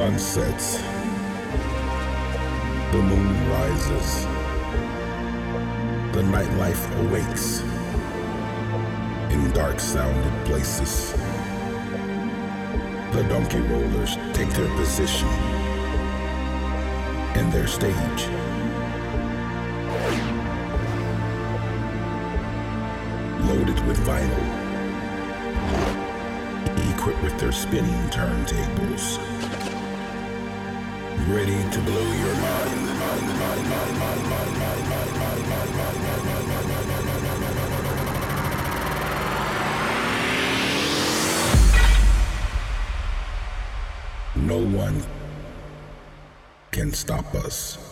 sun sets, the moon rises, the nightlife awakes in dark sounded places. The Donkey Rollers take their position in their stage. Loaded with vinyl, equipped with their spinning turntables ready to blow your mind. No one can stop us.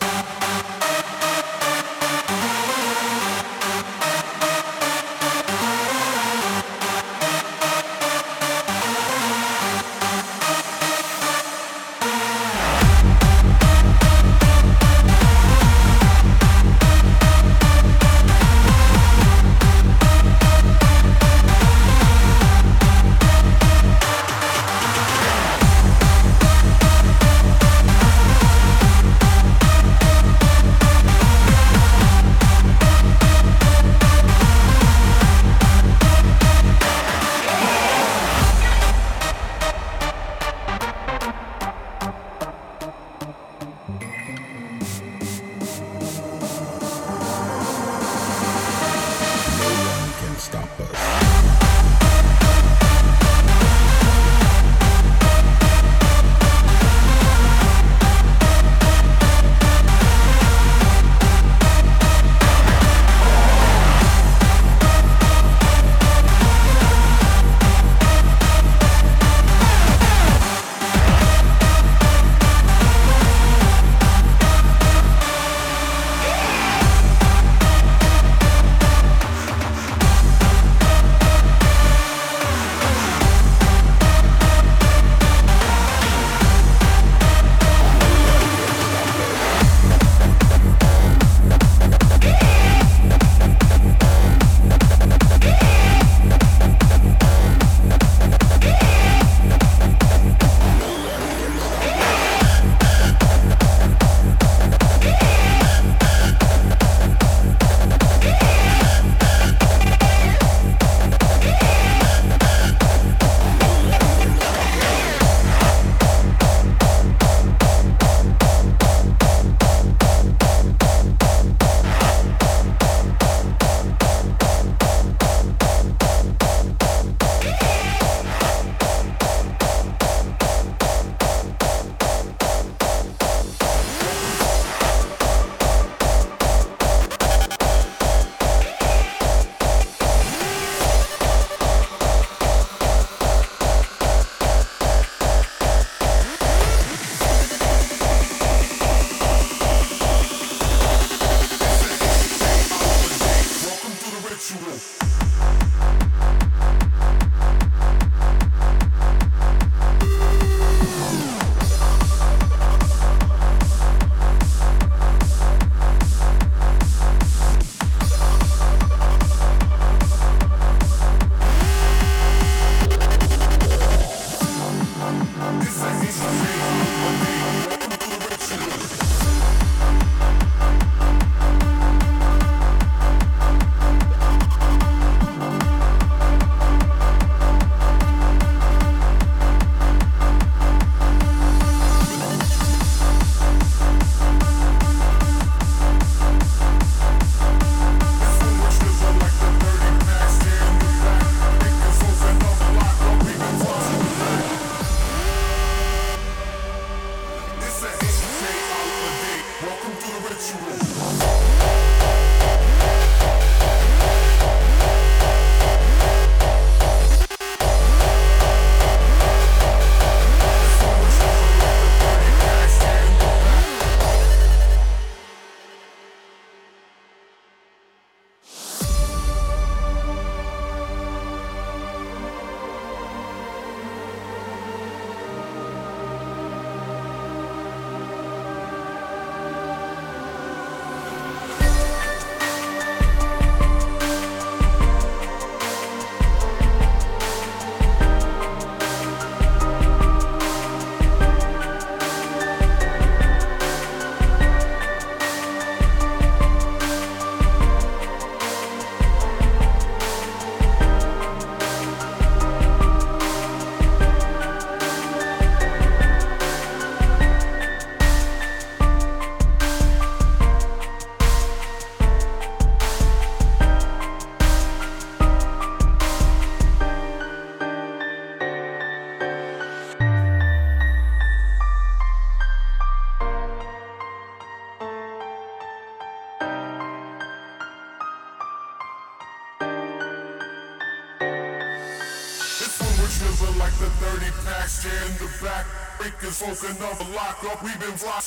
Up, been fly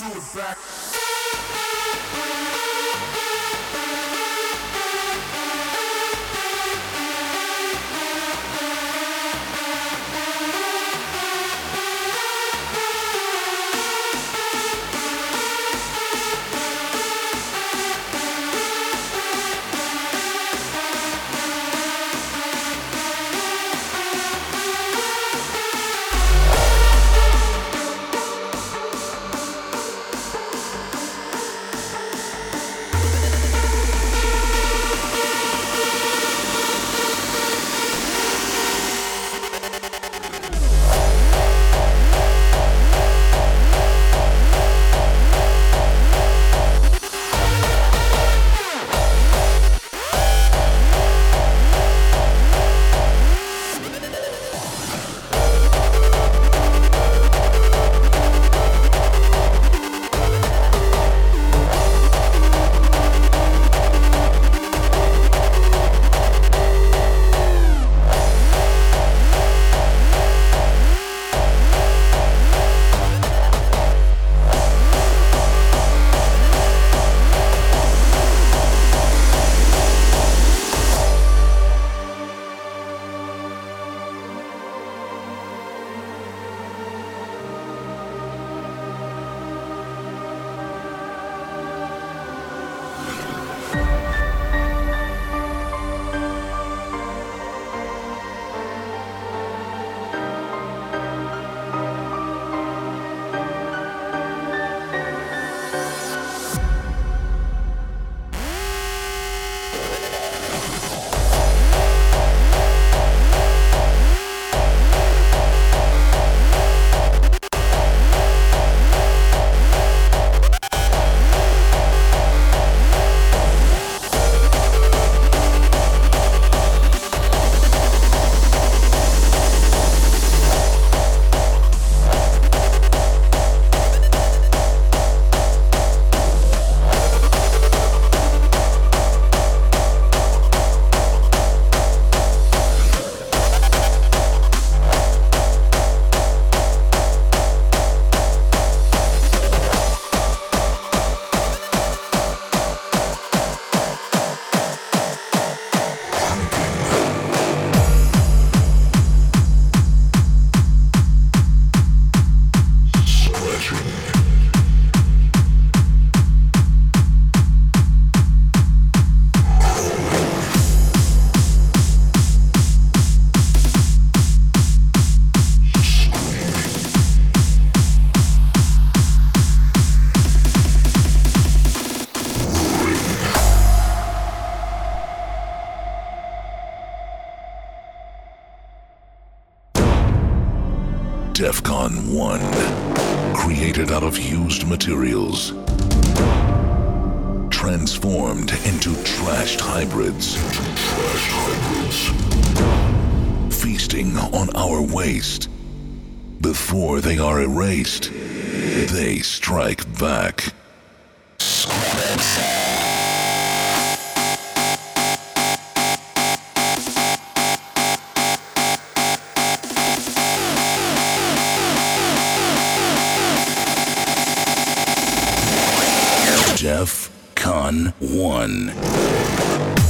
Jeff Con 1.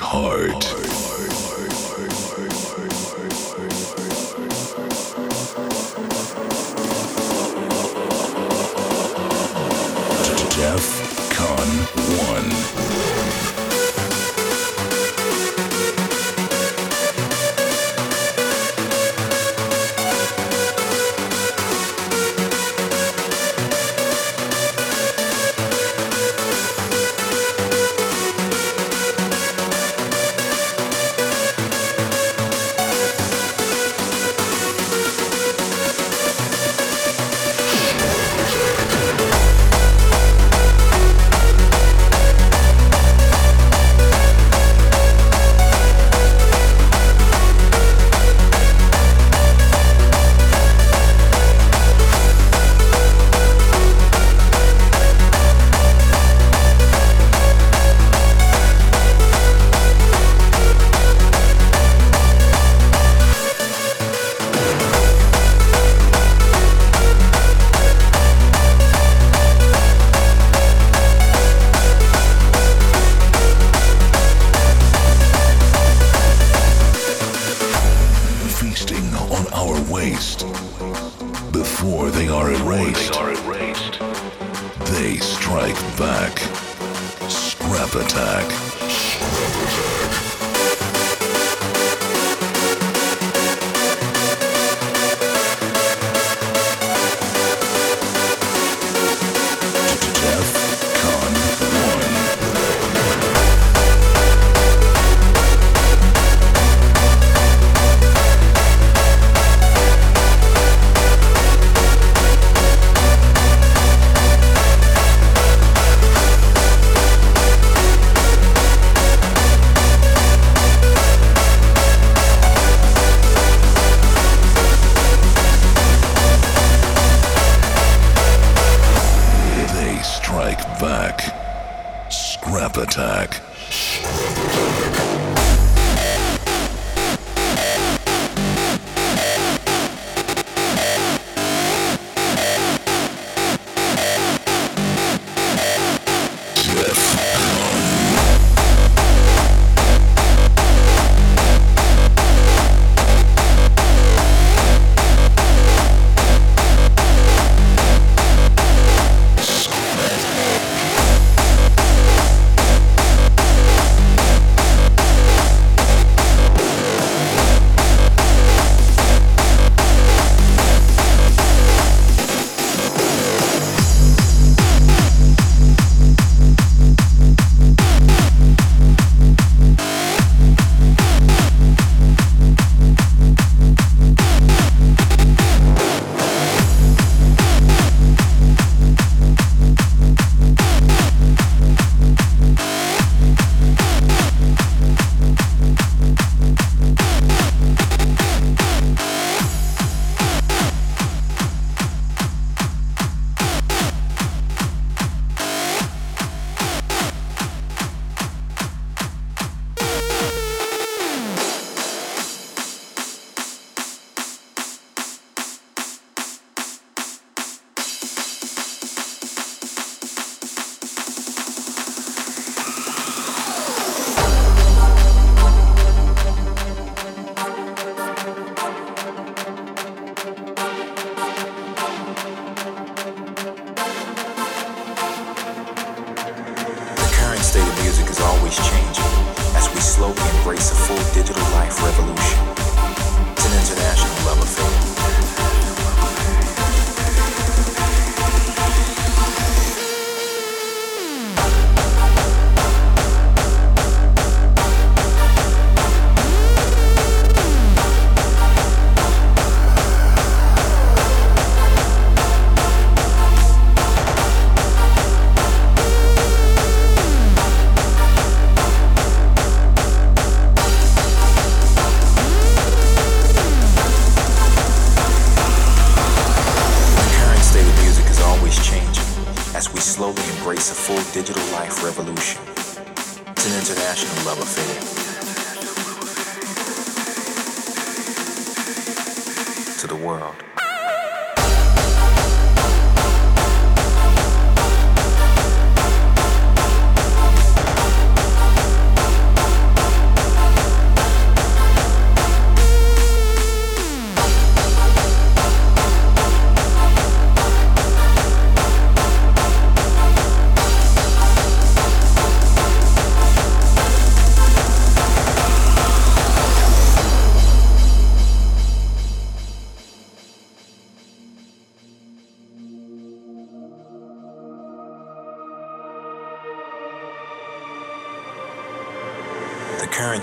Orange heart.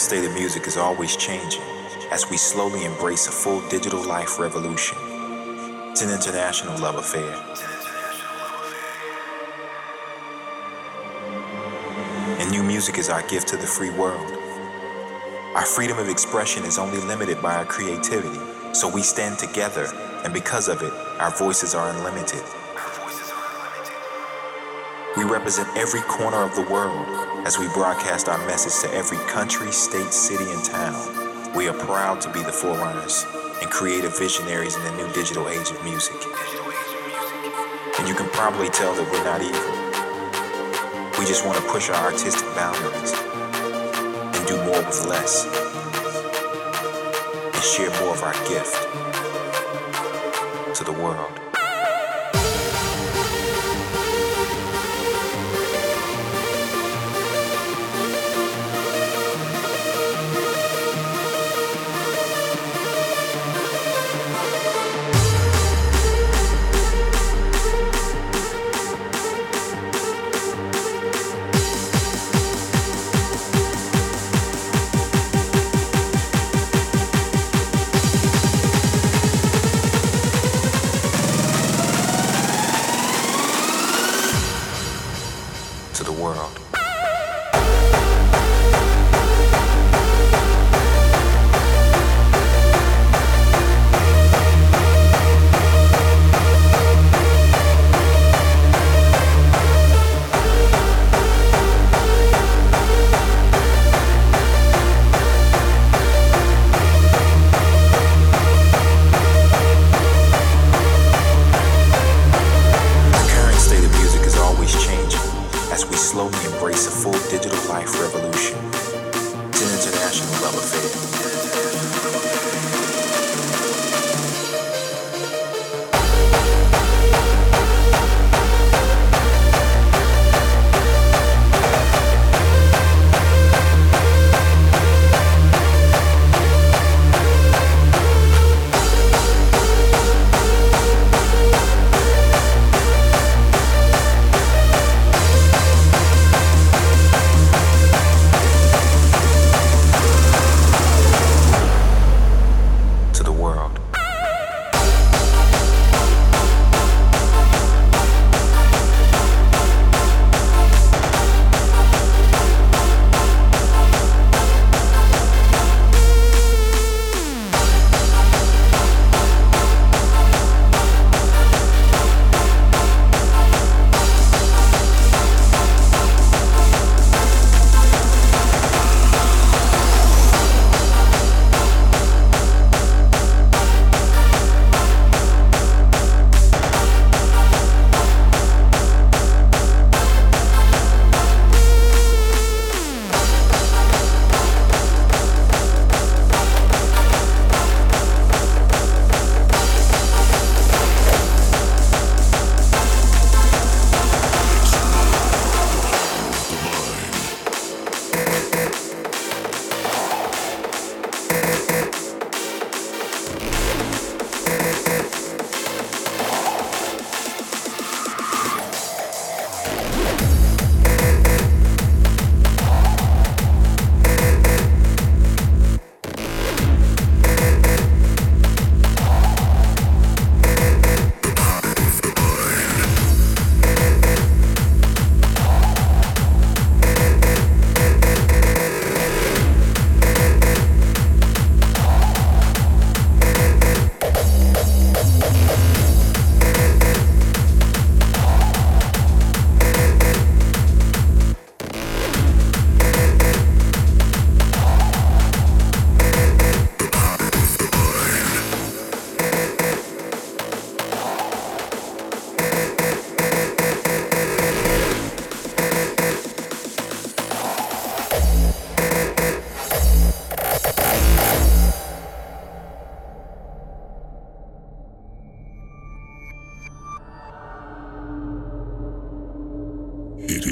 Current state of music is always changing as we slowly embrace a full digital life revolution. It's an international love affair. And new music is our gift to the free world. Our freedom of expression is only limited by our creativity, so we stand together, and because of it, our voices are unlimited. We represent every corner of the world as we broadcast our message to every country, state, city, and town. We are proud to be the forerunners and creative visionaries in the new digital age of music. And you can probably tell that we're not evil. We just want to push our artistic boundaries and do more with less and share more of our gift to the world.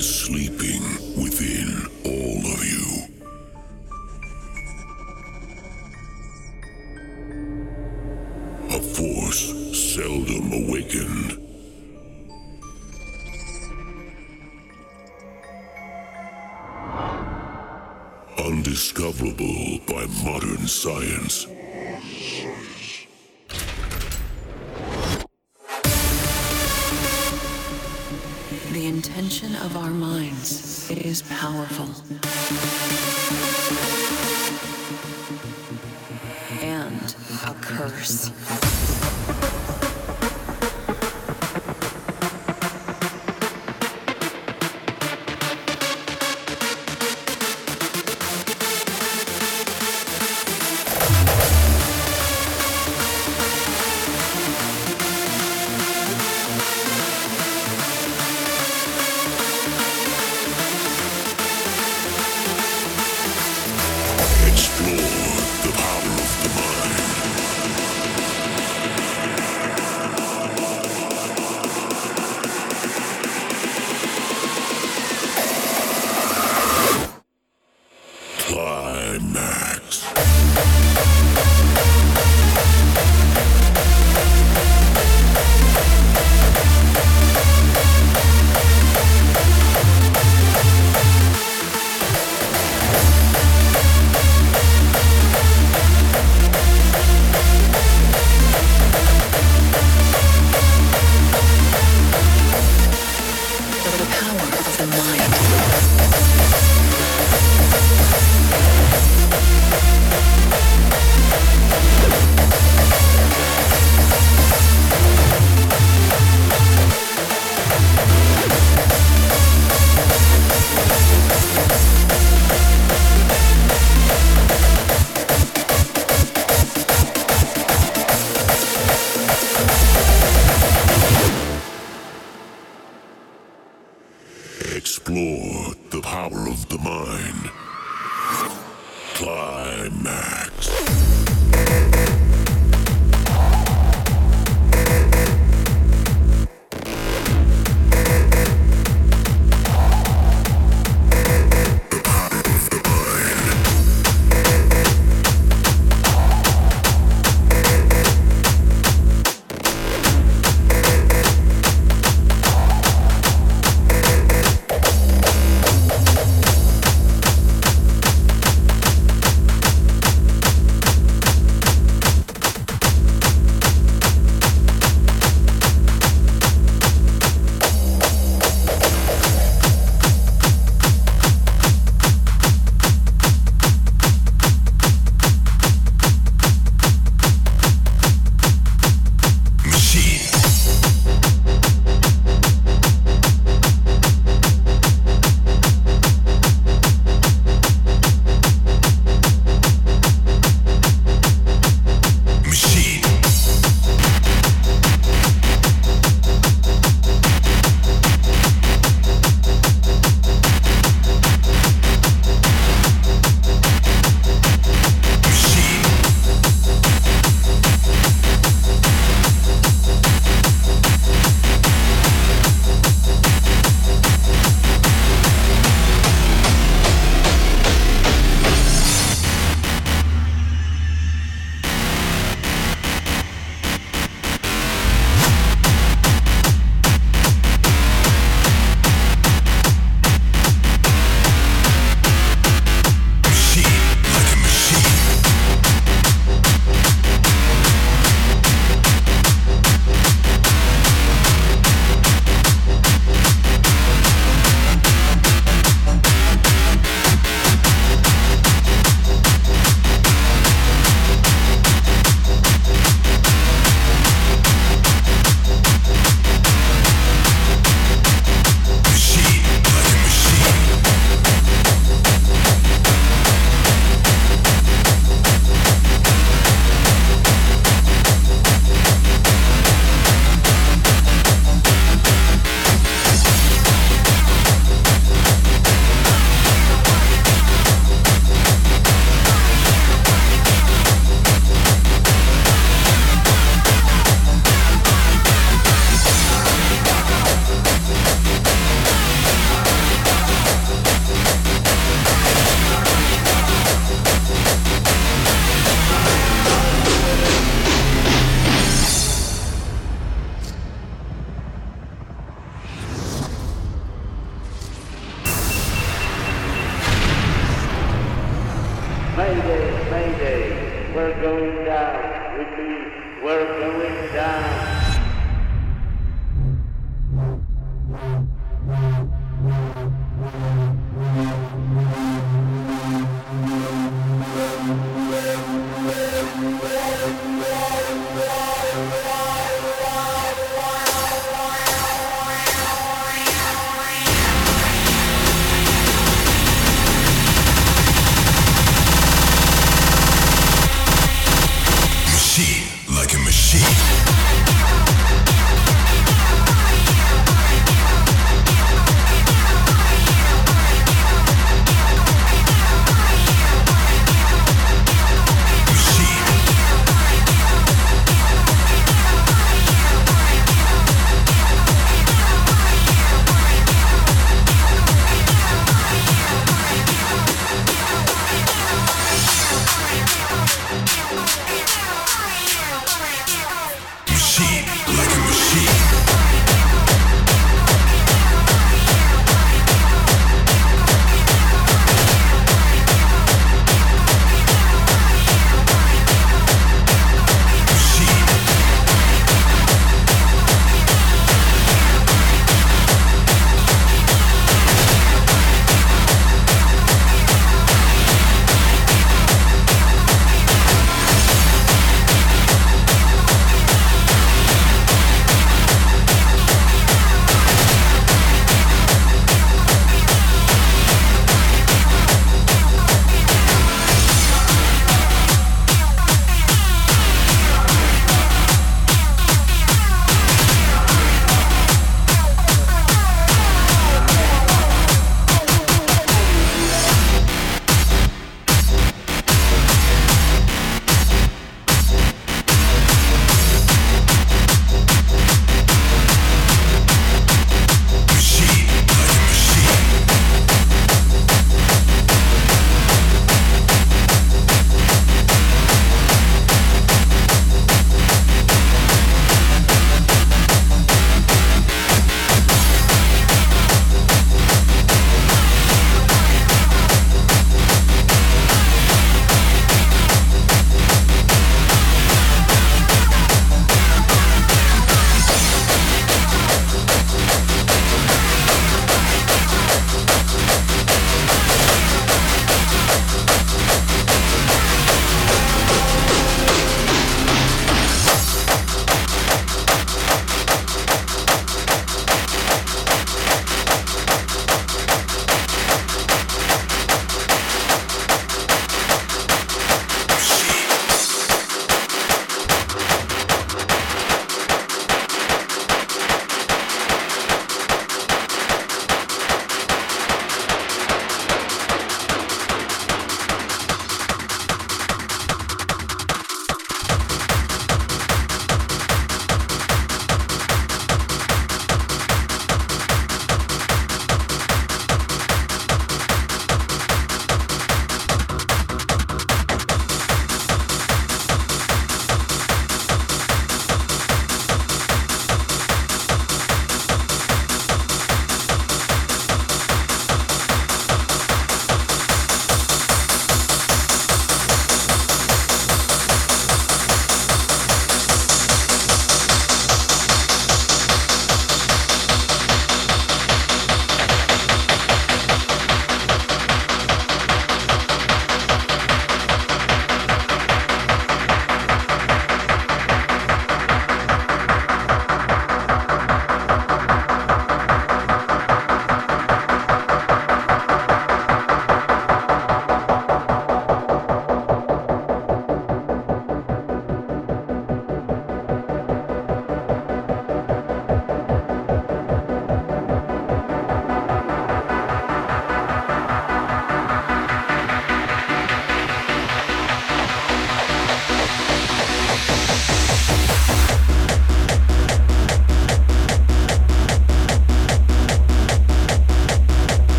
Is sleeping within all of you. A force seldom awakened. Undiscoverable by modern science. Is powerful.